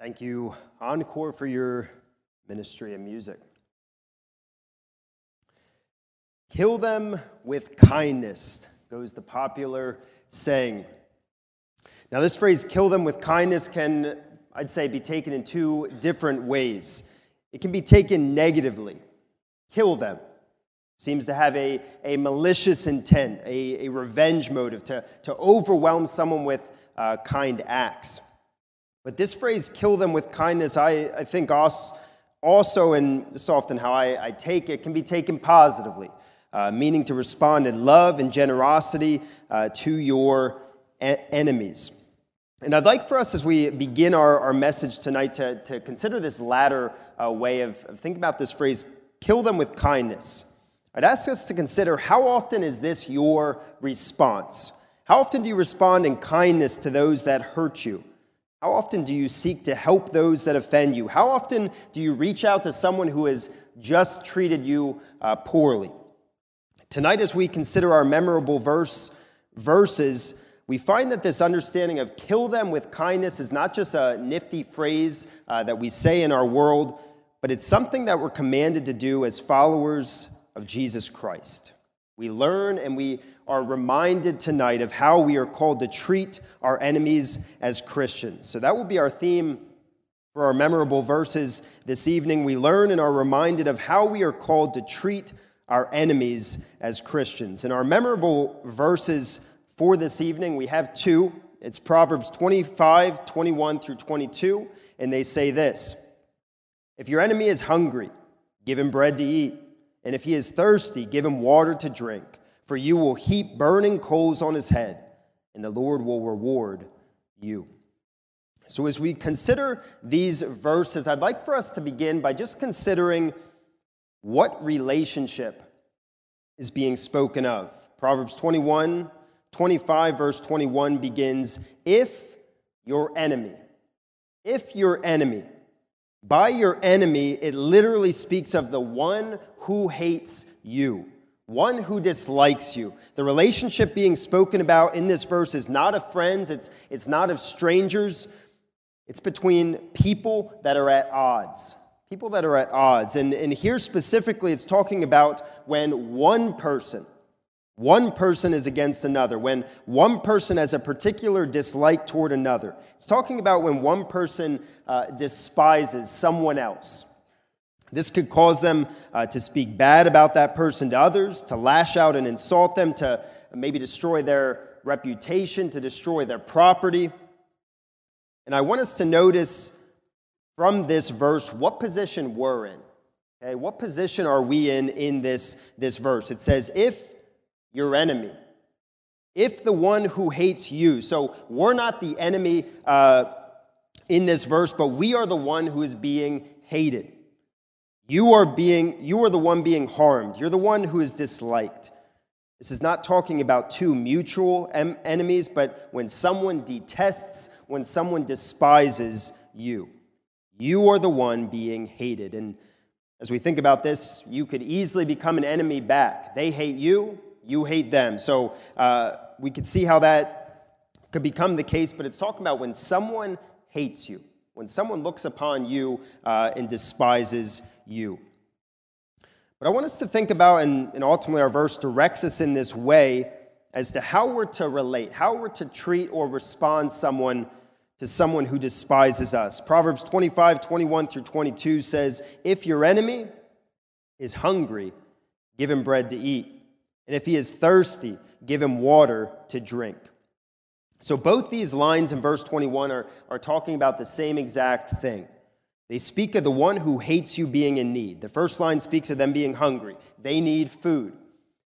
Thank you, Encore, for your ministry of music. Kill them with kindness, goes the popular saying. Now, this phrase, kill them with kindness, can, I'd say, be taken in two different ways. It can be taken negatively. Kill them seems to have a, a malicious intent, a, a revenge motive, to, to overwhelm someone with uh, kind acts. But this phrase, kill them with kindness, I, I think also, and this is often how I, I take it, can be taken positively, uh, meaning to respond in love and generosity uh, to your e- enemies. And I'd like for us as we begin our, our message tonight to, to consider this latter uh, way of, of thinking about this phrase, kill them with kindness. I'd ask us to consider how often is this your response? How often do you respond in kindness to those that hurt you? How often do you seek to help those that offend you? How often do you reach out to someone who has just treated you uh, poorly? Tonight, as we consider our memorable verse, verses, we find that this understanding of kill them with kindness is not just a nifty phrase uh, that we say in our world, but it's something that we're commanded to do as followers of Jesus Christ. We learn and we are reminded tonight of how we are called to treat our enemies as Christians. So that will be our theme for our memorable verses this evening. We learn and are reminded of how we are called to treat our enemies as Christians. And our memorable verses for this evening, we have two. It's Proverbs 25, 21 through 22, and they say this If your enemy is hungry, give him bread to eat. And if he is thirsty, give him water to drink, for you will heap burning coals on his head, and the Lord will reward you. So, as we consider these verses, I'd like for us to begin by just considering what relationship is being spoken of. Proverbs 21, 25, verse 21 begins If your enemy, if your enemy, by your enemy, it literally speaks of the one who hates you, one who dislikes you. The relationship being spoken about in this verse is not of friends, it's, it's not of strangers, it's between people that are at odds. People that are at odds. And, and here specifically, it's talking about when one person, one person is against another, when one person has a particular dislike toward another. It's talking about when one person uh, despises someone else. This could cause them uh, to speak bad about that person to others, to lash out and insult them, to maybe destroy their reputation, to destroy their property. And I want us to notice from this verse what position we're in. Okay, what position are we in in this, this verse? It says, if your enemy, if the one who hates you, so we're not the enemy uh, in this verse, but we are the one who is being hated. You are being you are the one being harmed. You're the one who is disliked. This is not talking about two mutual em- enemies, but when someone detests, when someone despises you. You are the one being hated. And as we think about this, you could easily become an enemy back. They hate you, you hate them. So uh, we could see how that could become the case, but it's talking about when someone hates you, when someone looks upon you uh, and despises you. But I want us to think about, and, and ultimately our verse directs us in this way as to how we're to relate, how we're to treat or respond someone to someone who despises us. Proverbs 25, 21 through 22 says, If your enemy is hungry, give him bread to eat. And if he is thirsty, give him water to drink. So both these lines in verse 21 are, are talking about the same exact thing. They speak of the one who hates you being in need. The first line speaks of them being hungry. They need food.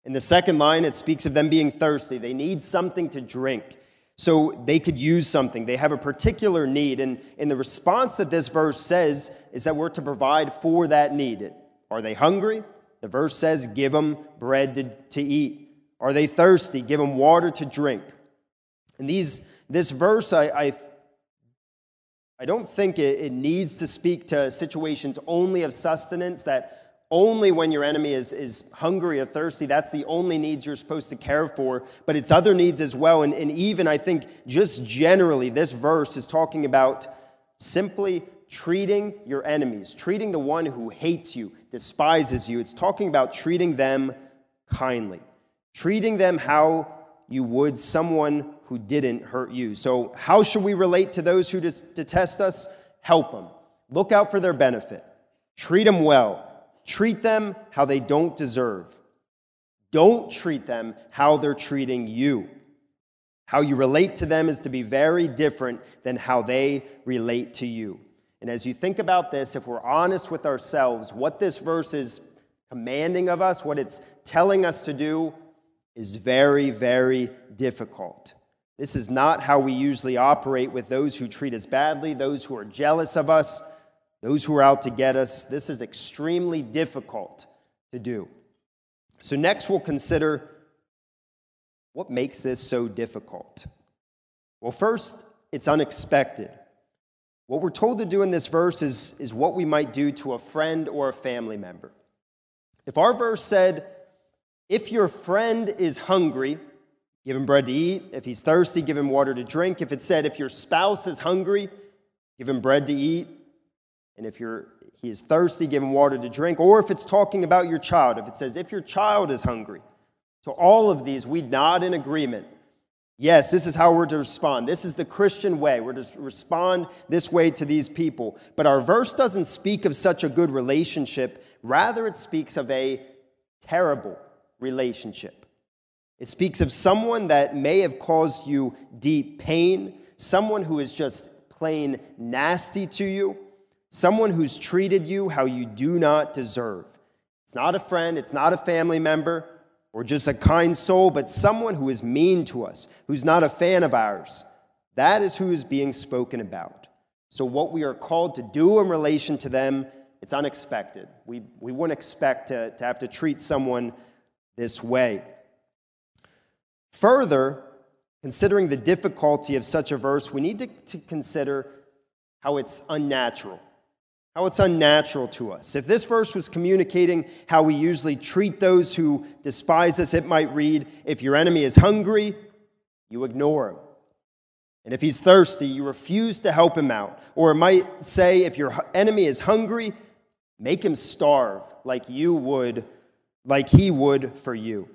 In the second line, it speaks of them being thirsty. They need something to drink. So they could use something. They have a particular need. And, and the response that this verse says is that we're to provide for that need. Are they hungry? The verse says, give them bread to, to eat. Are they thirsty? Give them water to drink. And these, this verse, I, I I don't think it, it, needs to speak to situations only of sustenance, that only when your enemy is, is hungry or thirsty, that's the only needs you're supposed to care for, but it's other needs as well. And, and even, I think, just generally, this verse is talking about simply treating your enemies, treating the one who hates you, despises you. It's talking about treating them kindly, treating them how you would someone who didn't hurt you. So, how should we relate to those who detest us? Help them. Look out for their benefit. Treat them well. Treat them how they don't deserve. Don't treat them how they're treating you. How you relate to them is to be very different than how they relate to you. And as you think about this, if we're honest with ourselves, what this verse is commanding of us, what it's telling us to do, is very, very difficult. This is not how we usually operate with those who treat us badly, those who are jealous of us, those who are out to get us. This is extremely difficult to do. So, next, we'll consider what makes this so difficult. Well, first, it's unexpected. What we're told to do in this verse is, is what we might do to a friend or a family member. If our verse said, if your friend is hungry, give him bread to eat. If he's thirsty, give him water to drink. If it said, if your spouse is hungry, give him bread to eat. And if you're, he is thirsty, give him water to drink. Or if it's talking about your child, if it says, if your child is hungry. To all of these, we nod in agreement Yes, this is how we're to respond. This is the Christian way. We're to respond this way to these people. But our verse doesn't speak of such a good relationship. Rather, it speaks of a terrible relationship. It speaks of someone that may have caused you deep pain, someone who is just plain nasty to you, someone who's treated you how you do not deserve. It's not a friend, it's not a family member or just a kind soul, but someone who is mean to us, who's not a fan of ours. That is who is being spoken about. So, what we are called to do in relation to them, it's unexpected. We, we wouldn't expect to, to have to treat someone this way. Further, considering the difficulty of such a verse, we need to, to consider how it's unnatural how it's unnatural to us. If this verse was communicating how we usually treat those who despise us, it might read, If your enemy is hungry, you ignore him. And if he's thirsty, you refuse to help him out. Or it might say, If your enemy is hungry, make him starve like you would, like he would for you.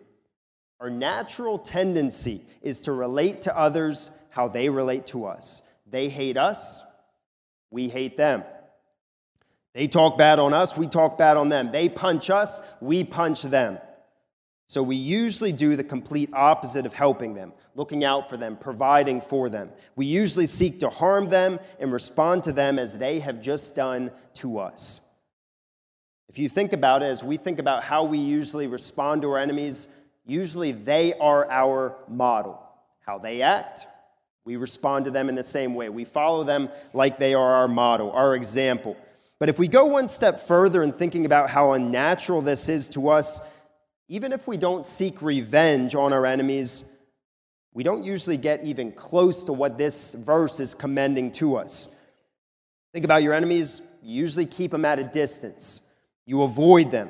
Our natural tendency is to relate to others how they relate to us. They hate us, we hate them. They talk bad on us, we talk bad on them. They punch us, we punch them. So we usually do the complete opposite of helping them, looking out for them, providing for them. We usually seek to harm them and respond to them as they have just done to us. If you think about it, as we think about how we usually respond to our enemies, usually they are our model. How they act, we respond to them in the same way. We follow them like they are our model, our example. But if we go one step further in thinking about how unnatural this is to us, even if we don't seek revenge on our enemies, we don't usually get even close to what this verse is commending to us. Think about your enemies, you usually keep them at a distance, you avoid them.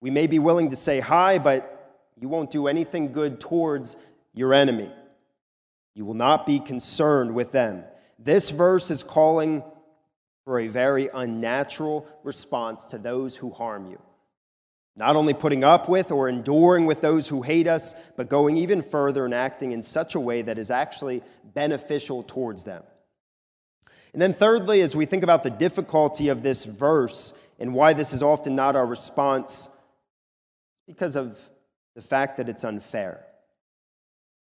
We may be willing to say hi, but you won't do anything good towards your enemy. You will not be concerned with them. This verse is calling for a very unnatural response to those who harm you. Not only putting up with or enduring with those who hate us, but going even further and acting in such a way that is actually beneficial towards them. And then, thirdly, as we think about the difficulty of this verse and why this is often not our response, it's because of the fact that it's unfair.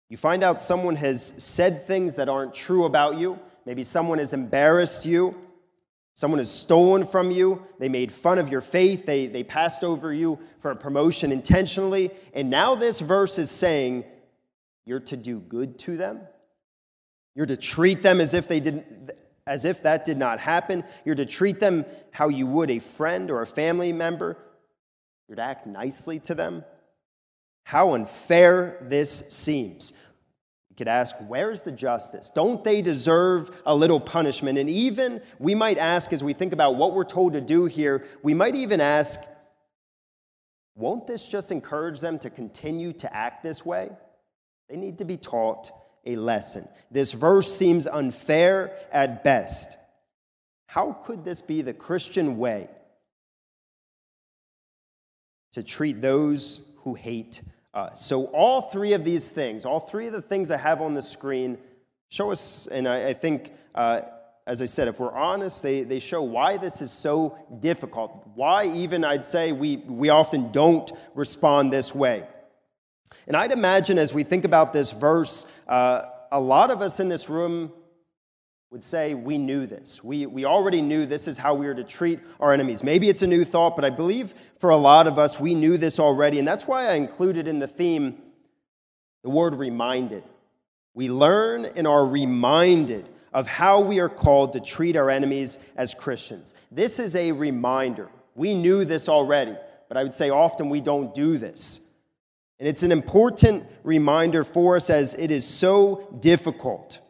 You find out someone has said things that aren't true about you, maybe someone has embarrassed you Someone has stolen from you. They made fun of your faith. They, they passed over you for a promotion intentionally. And now this verse is saying you're to do good to them. You're to treat them as if they didn't as if that did not happen. You're to treat them how you would a friend or a family member. You're to act nicely to them. How unfair this seems could ask, where is the justice? Don't they deserve a little punishment? And even we might ask, as we think about what we're told to do here, we might even ask, won't this just encourage them to continue to act this way? They need to be taught a lesson. This verse seems unfair at best. How could this be the Christian way to treat those who hate us? So, all three of these things, all three of the things I have on the screen, show us, and I, I think, uh, as I said, if we're honest, they, they show why this is so difficult. Why, even, I'd say, we, we often don't respond this way. And I'd imagine as we think about this verse, uh, a lot of us in this room would say we knew this. We, we already knew this is how we are to treat our enemies. Maybe it's a new thought, but I believe for a lot of us, we knew this already. And that's why I included in the theme the word reminded. We learn and are reminded of how we are called to treat our enemies as Christians. This is a reminder. We knew this already, but I would say often we don't do this. And it's an important reminder for us as it is so difficult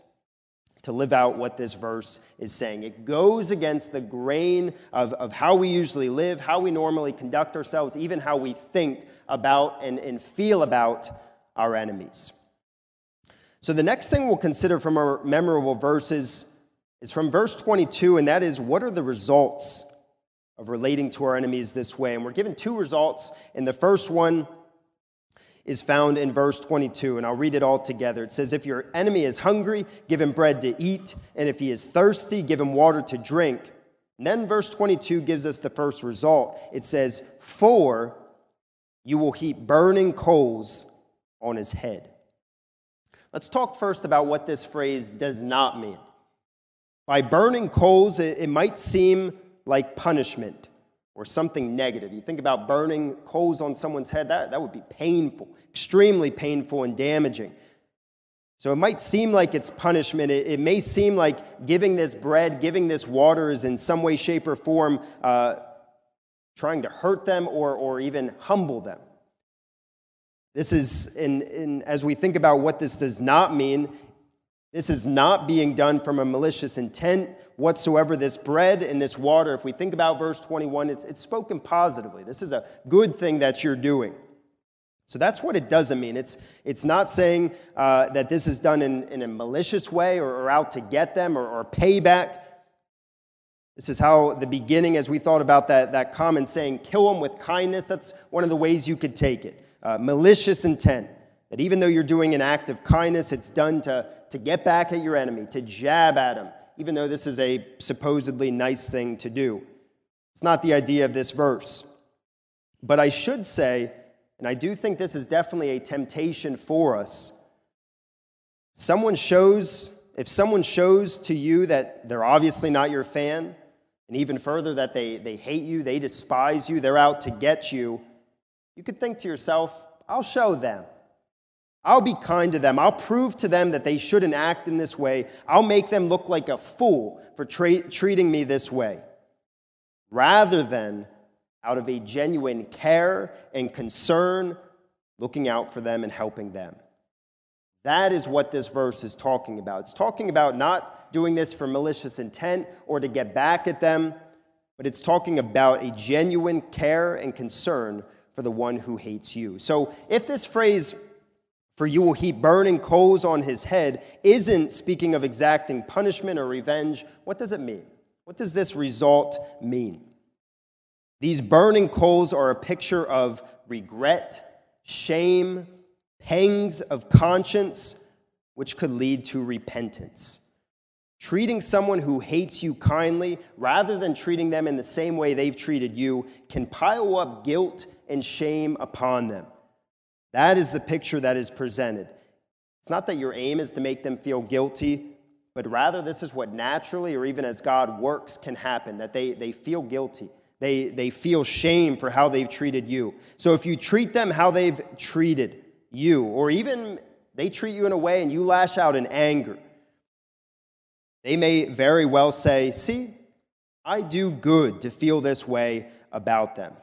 to live out what this verse is saying. It goes against the grain of, of how we usually live, how we normally conduct ourselves, even how we think about and, and feel about our enemies. So, the next thing we'll consider from our memorable verses is from verse 22, and that is what are the results of relating to our enemies this way? And we're given two results. In the first one, is found in verse 22, and I'll read it all together. It says, If your enemy is hungry, give him bread to eat, and if he is thirsty, give him water to drink. And then verse 22 gives us the first result. It says, For you will heap burning coals on his head. Let's talk first about what this phrase does not mean. By burning coals, it, might seem like punishment or something negative. You think about burning coals on someone's head, that, that would be painful, extremely painful and damaging. So it might seem like it's punishment. It, it may seem like giving this bread, giving this water is in some way, shape, or form uh, trying to hurt them or, or even humble them. This is, in, in, as we think about what this does not mean, this is not being done from a malicious intent whatsoever. This bread and this water, if we think about verse 21, it's, it's spoken positively. This is a good thing that you're doing. So that's what it doesn't mean. It's, it's not saying uh, that this is done in, in a malicious way or, or out to get them or, or payback. This is how the beginning, as we thought about that, that common saying, kill them with kindness, that's one of the ways you could take it. Uh, malicious intent. That even though you're doing an act of kindness, it's done to, to get back at your enemy, to jab at him, even though this is a supposedly nice thing to do. It's not the idea of this verse. But I should say, and I do think this is definitely a temptation for us. Someone shows, if someone shows to you that they're obviously not your fan, and even further, that they, they hate you, they despise you, they're out to get you, you could think to yourself, I'll show them. I'll be kind to them. I'll prove to them that they shouldn't act in this way. I'll make them look like a fool for tra- treating me this way. Rather than out of a genuine care and concern, looking out for them and helping them. That is what this verse is talking about. It's talking about not doing this for malicious intent or to get back at them, but it's talking about a genuine care and concern for the one who hates you. So if this phrase, for you will heap burning coals on his head, isn't speaking of exacting punishment or revenge, what does it mean? What does this result mean? These burning coals are a picture of regret, shame, pangs of conscience, which could lead to repentance. Treating someone who hates you kindly rather than treating them in the same way they've treated you can pile up guilt and shame upon them. That is the picture that is presented. It's not that your aim is to make them feel guilty, but rather this is what naturally or even as God works can happen, that they, they feel guilty. They, they feel shame for how they've treated you. So if you treat them how they've treated you, or even they treat you in a way and you lash out in anger, they may very well say, See, I do good to feel this way about them.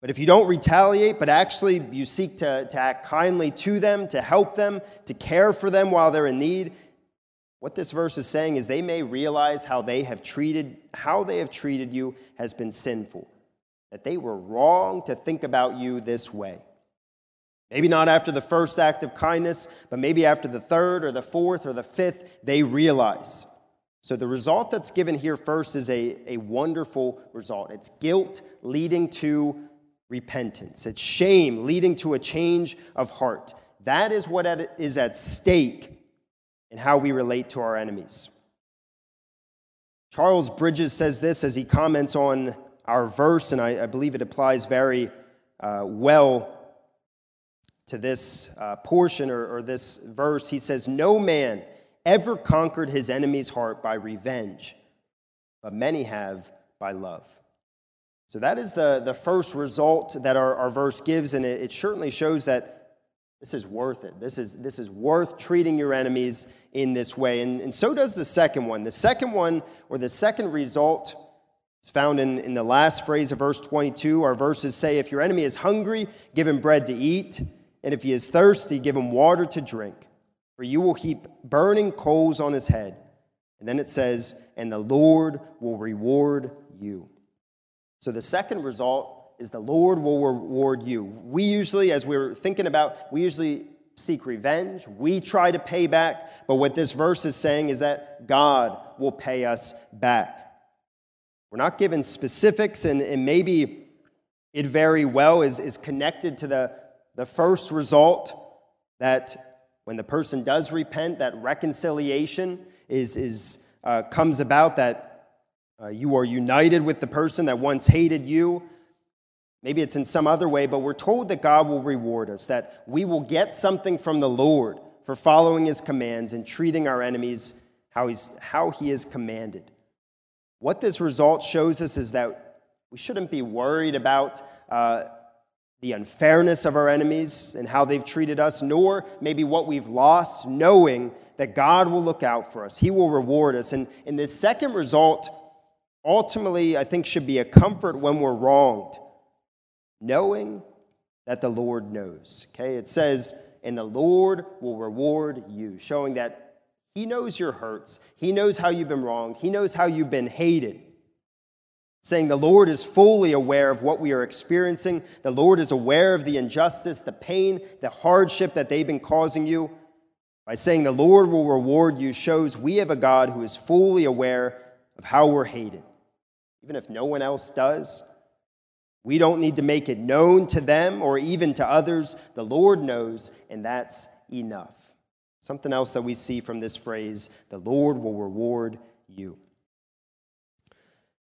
But if you don't retaliate, but actually you seek to, to act kindly to them, to help them, to care for them while they're in need, what this verse is saying is they may realize how they have treated, how they have treated you has been sinful. That they were wrong to think about you this way. Maybe not after the first act of kindness, but maybe after the third or the fourth or the fifth, they realize So, the result that's given here first is a, a wonderful result. It's guilt leading to repentance, it's shame leading to a change of heart. That is what is at stake in how we relate to our enemies. Charles Bridges says this as he comments on our verse, and I, I believe it applies very uh, well to this uh, portion or, or this verse. He says, No man ever conquered his enemy's heart by revenge, but many have by love. So that is the, the first result that our, our verse gives, and it, it certainly shows that this is worth it. This is, this is worth treating your enemies in this way. And, and so does the second one. The second one, or the second result, is found in, in the last phrase of verse 22. Our verses say, If your enemy is hungry, give him bread to eat, and if he is thirsty, give him water to drink for you will heap burning coals on his head. And then it says, and the Lord will reward you. So the second result is the Lord will reward you. We usually, as we're thinking about, we usually seek revenge. We try to pay back. But what this verse is saying is that God will pay us back. We're not given specifics, and, and maybe it very well is, is connected to the, the first result that when the person does repent, that reconciliation is, is, uh, comes about, that uh, you are united with the person that once hated you. Maybe it's in some other way, but we're told that God will reward us, that we will get something from the Lord for following his commands and treating our enemies how, he's, how he is commanded. What this result shows us is that we shouldn't be worried about uh, the unfairness of our enemies and how they've treated us, nor maybe what we've lost, knowing that God will look out for us. He will reward us. And in this second result, ultimately, I think should be a comfort when we're wronged, knowing that the Lord knows. Okay, it says, and the Lord will reward you, showing that He knows your hurts, He knows how you've been wronged, He knows how you've been hated saying the Lord is fully aware of what we are experiencing. The Lord is aware of the injustice, the pain, the hardship that they've been causing you. By saying the Lord will reward you shows we have a God who is fully aware of how we're hated. Even if no one else does, we don't need to make it known to them or even to others. The Lord knows, and that's enough. Something else that we see from this phrase the Lord will reward you.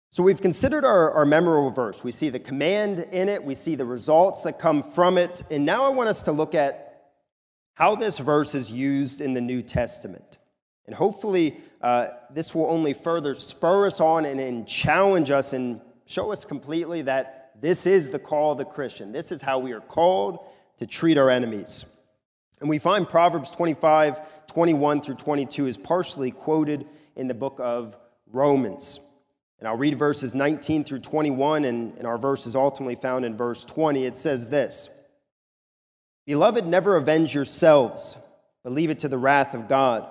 So we've considered our, our memorable verse. We see the command in it, we see the results that come from it, and now I want us to look at how this verse is used in the New Testament. And hopefully, uh, this will only further spur us on and, and challenge us and show us completely that this is the call of the Christian. This is how we are called to treat our enemies. And we find Proverbs 25, 21 through 22 is partially quoted in the book of Romans. And I'll read verses 19 through 21, and, and our verse is ultimately found in verse 20. It says this Beloved, never avenge yourselves, but leave it to the wrath of God.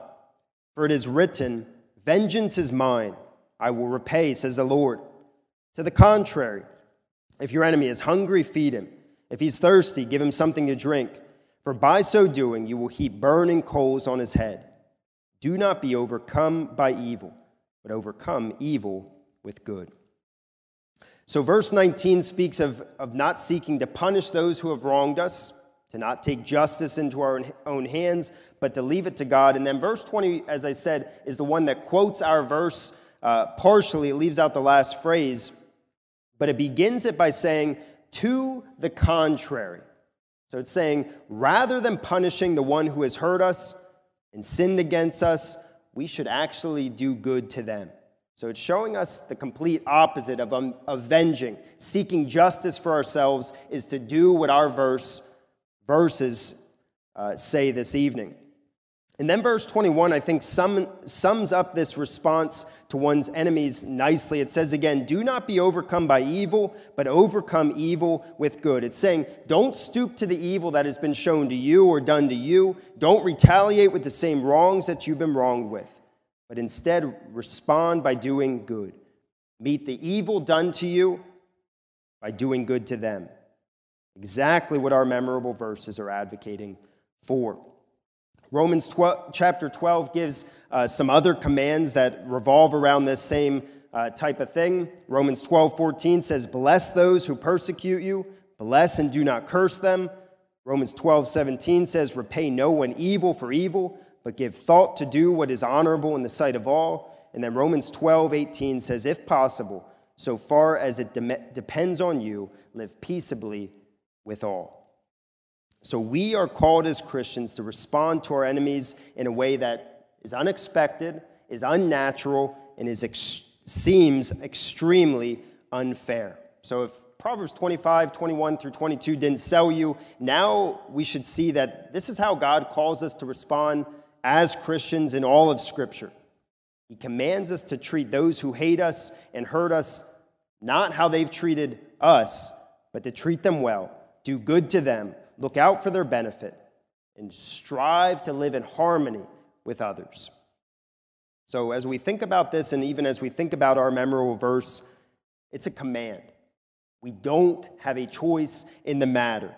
For it is written, Vengeance is mine, I will repay, says the Lord. To the contrary, if your enemy is hungry, feed him. If he's thirsty, give him something to drink. For by so doing, you will heap burning coals on his head. Do not be overcome by evil, but overcome evil with good. So, verse 19 speaks of, of not seeking to punish those who have wronged us, to not take justice into our own hands, but to leave it to God. And then verse 20, as I said, is the one that quotes our verse uh, partially. It leaves out the last phrase, but it begins it by saying, to the contrary. So it's saying, rather than punishing the one who has hurt us and sinned against us, we should actually do good to them. So it's showing us the complete opposite of um, avenging. Seeking justice for ourselves is to do what our verse, verses uh, say this evening. And then verse 21, I think, sum, sums up this response to one's enemies nicely. It says again, Do not be overcome by evil, but overcome evil with good. It's saying, Don't stoop to the evil that has been shown to you or done to you. Don't retaliate with the same wrongs that you've been wronged with but instead respond by doing good. Meet the evil done to you by doing good to them. Exactly what our memorable verses are advocating for. Romans 12, chapter 12 gives uh, some other commands that revolve around this same uh, type of thing. Romans 12, 14 says, Bless those who persecute you, bless and do not curse them. Romans 12, 17 says, Repay no one evil for evil, but give thought to do what is honorable in the sight of all. And then Romans 12, 18 says, If possible, so far as it de- depends on you, live peaceably with all. So we are called as Christians to respond to our enemies in a way that is unexpected, is unnatural, and is ex- seems extremely unfair. So if Proverbs 25, 21 through 22 didn't sell you, now we should see that this is how God calls us to respond as Christians in all of Scripture. He commands us to treat those who hate us and hurt us not how they've treated us, but to treat them well, do good to them look out for their benefit, and strive to live in harmony with others. So, as we think about this, and even as we think about our memorable verse, it's a command. We don't have a choice in the matter.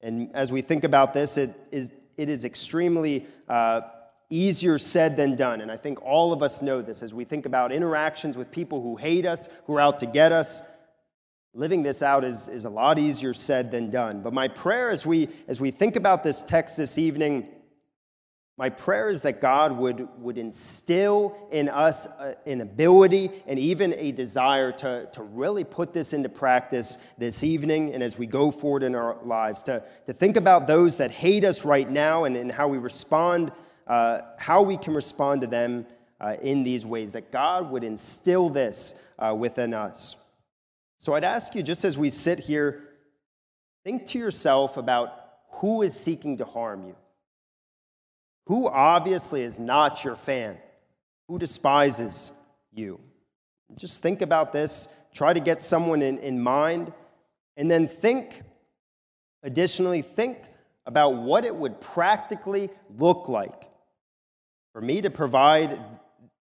And as we think about this, it is, it is extremely uh, easier said than done. And I think all of us know this as we think about interactions with people who hate us, who are out to get us living this out is, is a lot easier said than done. But my prayer as we, as we think about this text this evening, my prayer is that God would, would instill in us an ability and even a desire to, to really put this into practice this evening and as we go forward in our lives, to, to think about those that hate us right now and, and how we respond, uh, how we can respond to them uh, in these ways, that God would instill this uh, within us. So I'd ask you, just as we sit here, think to yourself about who is seeking to harm you. Who obviously is not your fan? Who despises you? Just think about this. Try to get someone in, in mind. And then think, additionally, think about what it would practically look like for me to provide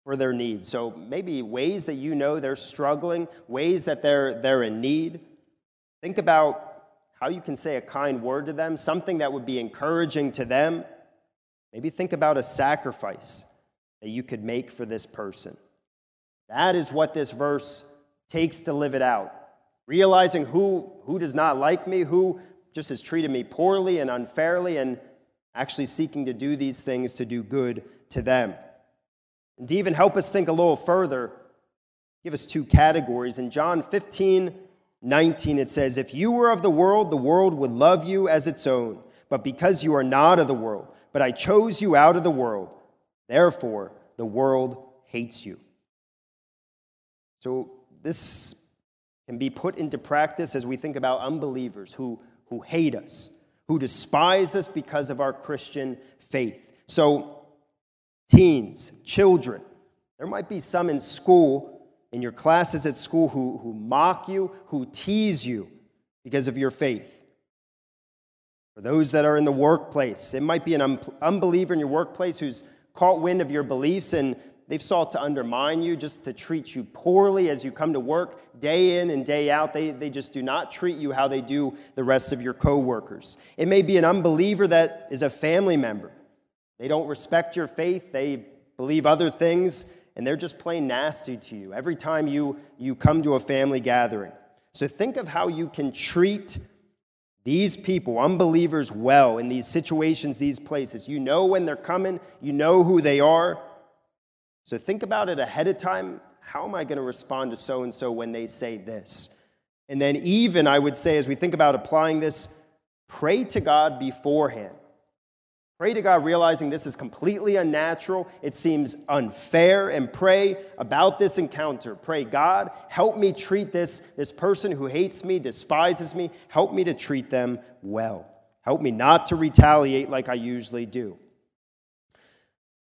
for their needs. So maybe ways that you know they're struggling, ways that they're, they're in need. Think about how you can say a kind word to them, something that would be encouraging to them. Maybe think about a sacrifice that you could make for this person. That is what this verse takes to live it out. Realizing who, who does not like me, who just has treated me poorly and unfairly, and actually seeking to do these things to do good to them. And to even help us think a little further, give us two categories. In John 15, 19, it says, If you were of the world, the world would love you as its own. But because you are not of the world, but I chose you out of the world, therefore the world hates you. So this can be put into practice as we think about unbelievers who, who hate us, who despise us because of our Christian faith. So teens, children. There might be some in school, in your classes at school, who, who mock you, who tease you because of your faith. For those that are in the workplace, it might be an un- unbeliever in your workplace who's caught wind of your beliefs and they've sought to undermine you, just to treat you poorly as you come to work day in and day out. They, they just do not treat you how they do the rest of your coworkers. It may be an unbeliever that is a family member they don't respect your faith, they believe other things, and they're just plain nasty to you every time you, you come to a family gathering. So think of how you can treat these people, unbelievers, well in these situations, these places. You know when they're coming, you know who they are. So think about it ahead of time. How am I going to respond to so and so when they say this? And then, even I would say, as we think about applying this, pray to God beforehand. Pray to God, realizing this is completely unnatural. It seems unfair, and pray about this encounter. Pray, God, help me treat this, this person who hates me, despises me, help me to treat them well. Help me not to retaliate like I usually do.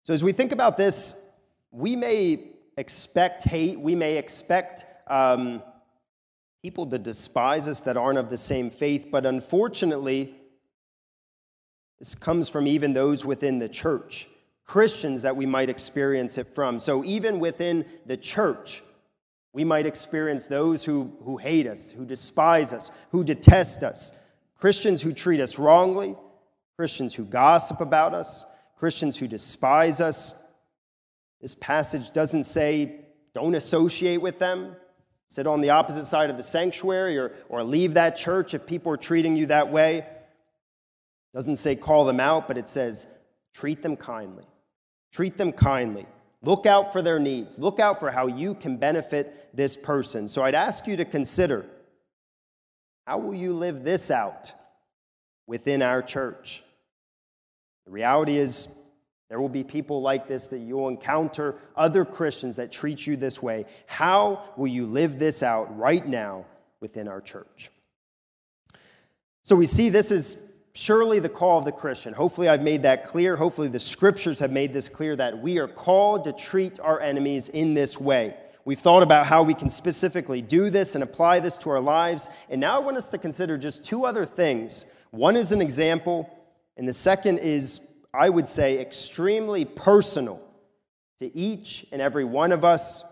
So, as we think about this, we may expect hate, we may expect um, people to despise us that aren't of the same faith, but unfortunately, this comes from even those within the church, Christians that we might experience it from. So, even within the church, we might experience those who, who hate us, who despise us, who detest us, Christians who treat us wrongly, Christians who gossip about us, Christians who despise us. This passage doesn't say don't associate with them, sit on the opposite side of the sanctuary, or, or leave that church if people are treating you that way. Doesn't say call them out, but it says treat them kindly. Treat them kindly. Look out for their needs. Look out for how you can benefit this person. So I'd ask you to consider how will you live this out within our church? The reality is, there will be people like this that you'll encounter, other Christians that treat you this way. How will you live this out right now within our church? So we see this is surely the call of the Christian. Hopefully, I've made that clear. Hopefully, the scriptures have made this clear that we are called to treat our enemies in this way. We've thought about how we can specifically do this and apply this to our lives. And now I want us to consider just two other things. One is an example, and the second is, I would say, extremely personal to each and every one of us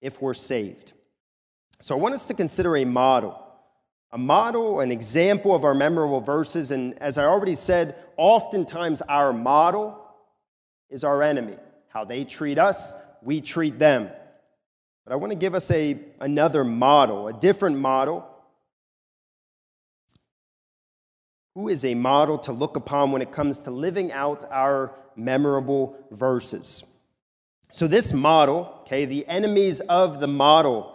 if we're saved. So I want us to consider a model a model, an example of our memorable verses. And as I already said, oftentimes our model is our enemy. How they treat us, we treat them. But I want to give us a, another model, a different model. Who is a model to look upon when it comes to living out our memorable verses? So, this model, okay, the enemies of the model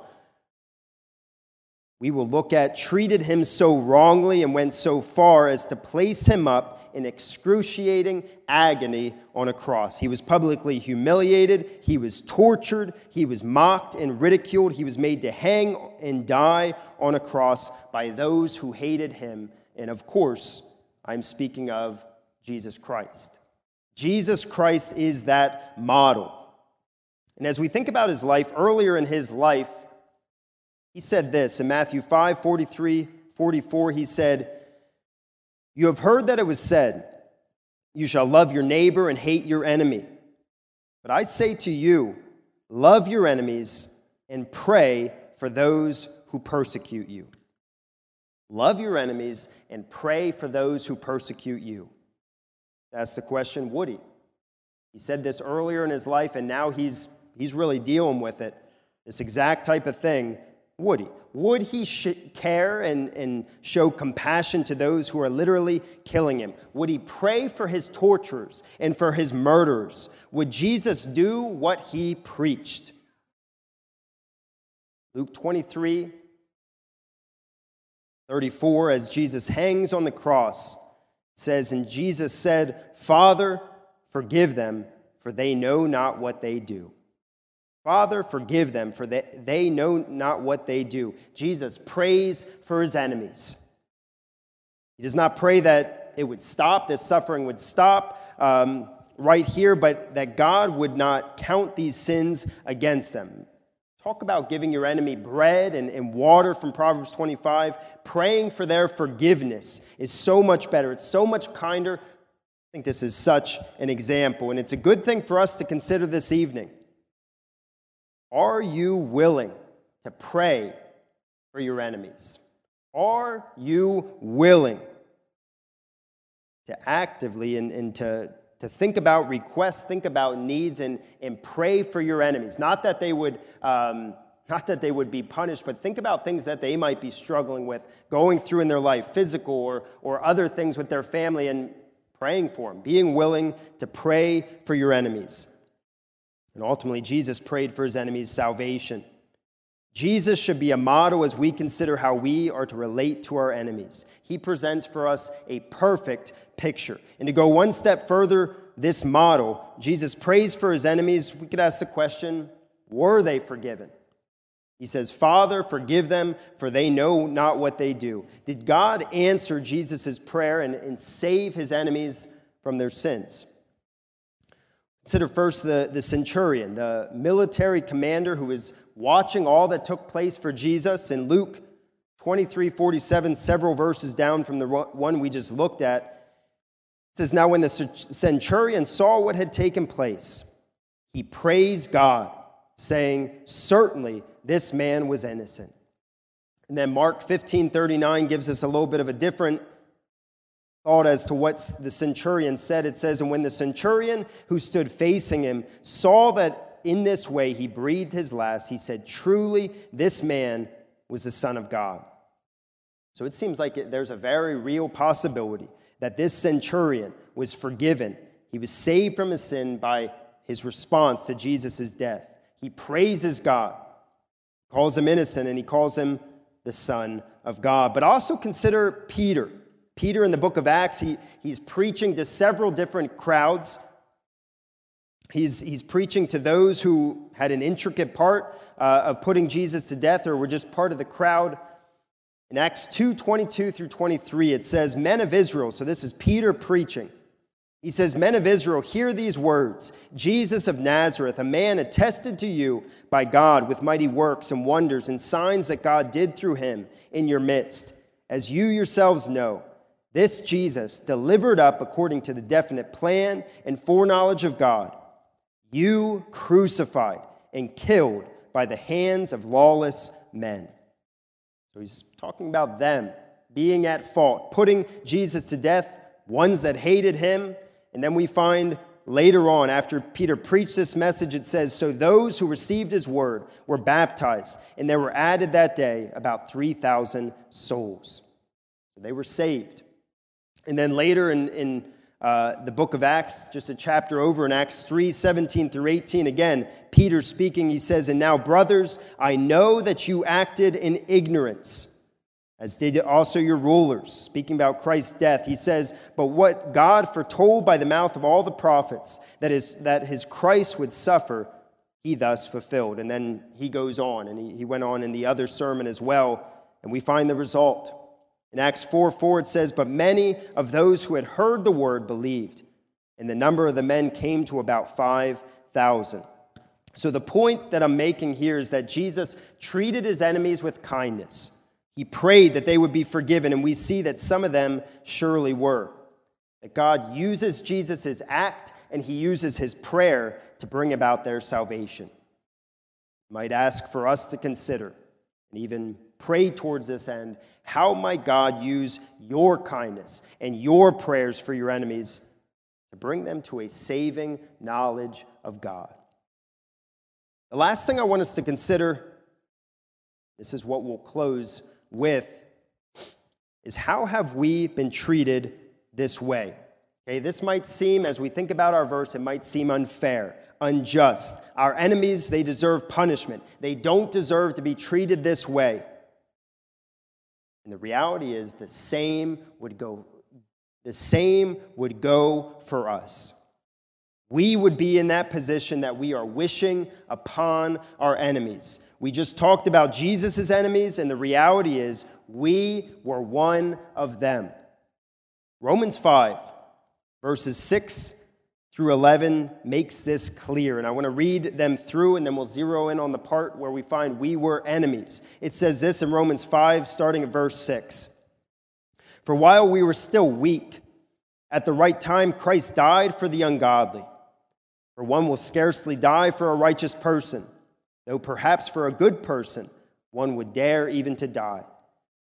we will look at treated him so wrongly and went so far as to place him up in excruciating agony on a cross. He was publicly humiliated, he was tortured, he was mocked and ridiculed, he was made to hang and die on a cross by those who hated him. And of course, I'm speaking of Jesus Christ. Jesus Christ is that model. And as we think about his life, earlier in his life, he said this in Matthew 5 43, 44. He said, You have heard that it was said, You shall love your neighbor and hate your enemy. But I say to you, love your enemies and pray for those who persecute you. Love your enemies and pray for those who persecute you. That's the question, he? He said this earlier in his life, and now he's, he's really dealing with it. This exact type of thing would he? Would he sh- care and, and show compassion to those who are literally killing him? Would he pray for his torturers and for his murderers? Would Jesus do what he preached? Luke 23, 34, as Jesus hangs on the cross, says, And Jesus said, Father, forgive them, for they know not what they do. Father, forgive them, for they, they know not what they do. Jesus prays for his enemies. He does not pray that it would stop, this suffering would stop um, right here, but that God would not count these sins against them. Talk about giving your enemy bread and, and water from Proverbs 25. Praying for their forgiveness is so much better, it's so much kinder. I think this is such an example, and it's a good thing for us to consider this evening. Are you willing to pray for your enemies? Are you willing to actively and, and to, to think about requests, think about needs, and, and pray for your enemies? Not that they would. Um, not that they would be punished, but think about things that they might be struggling with, going through in their life, physical or, or other things with their family, and praying for them, being willing to pray for your enemies. And ultimately, Jesus prayed for his enemies' salvation. Jesus should be a model as we consider how we are to relate to our enemies. He presents for us a perfect picture. And to go one step further, this model, Jesus prays for his enemies. We could ask the question were they forgiven? He says, Father, forgive them, for they know not what they do. Did God answer Jesus' prayer and, and save his enemies from their sins? Consider first the, the centurion, the military commander who was watching all that took place for Jesus. In Luke 23 47, several verses down from the one we just looked at, it says, Now when the centurion saw what had taken place, he praised God, saying, Certainly this man was innocent. And then Mark 15 39 gives us a little bit of a different thought as to what the centurion said. It says, And when the centurion who stood facing him saw that in this way he breathed his last, he said, Truly, this man was the Son of God. So it seems like there's a very real possibility that this centurion was forgiven. He was saved from his sin by his response to Jesus' death. He praises God, calls him innocent, and he calls him the Son of God. But also consider Peter. Peter in the book of Acts, he, he's preaching to several different crowds. He's, he's preaching to those who had an intricate part uh, of putting Jesus to death or were just part of the crowd. In Acts 2 22 through 23, it says, Men of Israel, so this is Peter preaching. He says, Men of Israel, hear these words Jesus of Nazareth, a man attested to you by God with mighty works and wonders and signs that God did through him in your midst. As you yourselves know, this Jesus, delivered up according to the definite plan and foreknowledge of God, you crucified and killed by the hands of lawless men. So he's talking about them being at fault, putting Jesus to death, ones that hated him and then we find later on, after Peter preached this message, it says, So those who received his word were baptized, and there were added that day about 3,000 souls. They were saved. And then later in, in uh, the book of Acts, just a chapter over in Acts 3 17 through 18, again, Peter speaking, he says, And now, brothers, I know that you acted in ignorance as did also your rulers. Speaking about Christ's death, he says, But what God foretold by the mouth of all the prophets, that is, that his Christ would suffer, he thus fulfilled. And then he goes on, and he, he went on in the other sermon as well, and we find the result. In Acts 4 4, it says, But many of those who had heard the word believed, and the number of the men came to about 5,000. So the point that I'm making here is that Jesus treated his enemies with kindness. He prayed that they would be forgiven, and we see that some of them surely were. That God uses Jesus' act and he uses his prayer to bring about their salvation. might ask for us to consider and even pray towards this end how might God use your kindness and your prayers for your enemies to bring them to a saving knowledge of God? The last thing I want us to consider this is what we'll close with is how have we been treated this way? Okay, this might seem, as we think about our verse, it might seem unfair, unjust. Our enemies, they deserve punishment. They don't deserve to be treated this way. And the reality is the same would go the same would go for us. We would be in that position that we are wishing upon our enemies. We just talked about Jesus' enemies, and the reality is we were one of them. Romans 5, verses 6 through 11 makes this clear. And I want to read them through, and then we'll zero in on the part where we find we were enemies. It says this in Romans 5, starting at verse 6 For while we were still weak, at the right time Christ died for the ungodly. For one will scarcely die for a righteous person though perhaps for a good person one would dare even to die.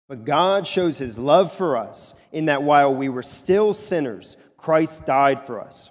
But God shows his love for us in that while we were still sinners, Christ died for us.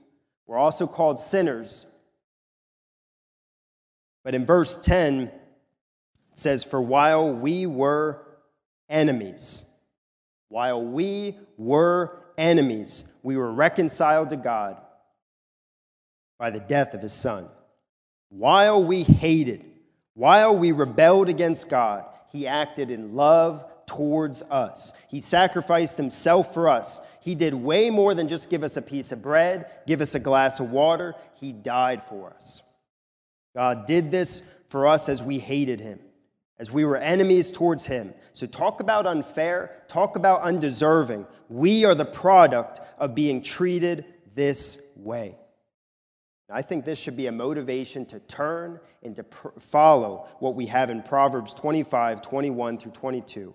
we're also called sinners. But in verse 10, it says, For while we were enemies, while we were enemies, we were reconciled to God by the death of his Son. While we hated, while we rebelled against God, he acted in love towards us. He sacrificed himself for us. He did way more than just give us a piece of bread, give us a glass of water. He died for us. God did this for us as we hated him, as we were enemies towards him. So, talk about unfair, talk about undeserving. We are the product of being treated this way. I think this should be a motivation to turn and to pr- follow what we have in Proverbs 25, 21 through 22,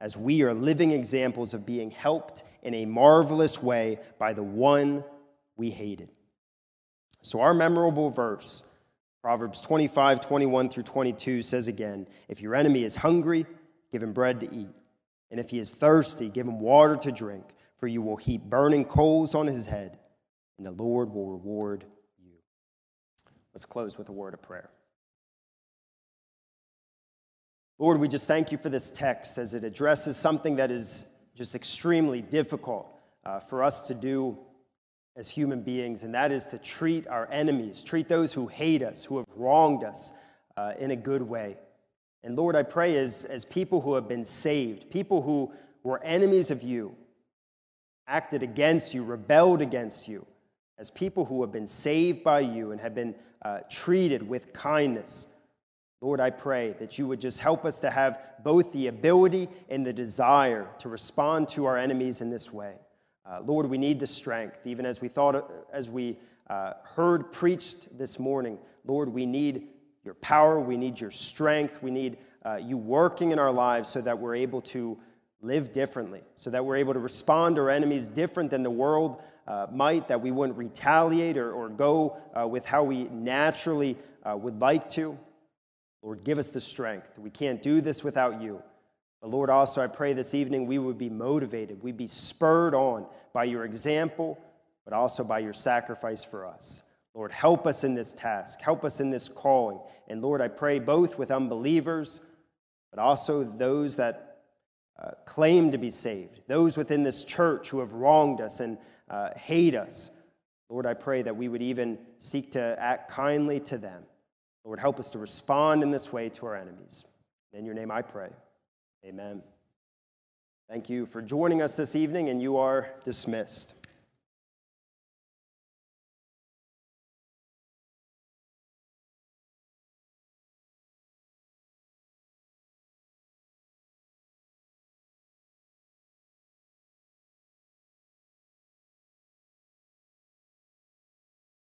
as we are living examples of being helped in a marvelous way by the one we hated. So, our memorable verse, Proverbs 25, 21 through 22, says again If your enemy is hungry, give him bread to eat. And if he is thirsty, give him water to drink, for you will heap burning coals on his head and the Lord will reward you. Let's close with a word of prayer. Lord, we just thank you for this text as it addresses something that is just extremely difficult uh, for us to do as human beings, and that is to treat our enemies, treat those who hate us, who have wronged us uh, in a good way. And Lord, I pray as, as people who have been saved, people who were enemies of you, acted against you, rebelled against you, as people who have been saved by you and have been uh, treated with kindness. Lord, I pray that you would just help us to have both the ability and the desire to respond to our enemies in this way. Uh, Lord, we need the strength, even as we thought, as we uh, heard preached this morning. Lord, we need your power, we need your strength, we need uh, you working in our lives so that we're able to live differently, so that we're able to respond to our enemies different than the world uh, might, that we wouldn't retaliate or, or go uh, with how we naturally uh, would like to. Lord, give us the strength. We can't do this without you. But Lord, also, I pray this evening we would be motivated, we'd be spurred on by your example, but also by your sacrifice for us. Lord, help us in this task, help us in this calling. And Lord, I pray both with unbelievers, but also those that uh, claim to be saved, those within this church who have wronged us and uh, hate us. Lord, I pray that we would even seek to act kindly to them. Lord, help us to respond in this way to our enemies. In your name I pray. Amen. Thank you for joining us this evening, and you are dismissed.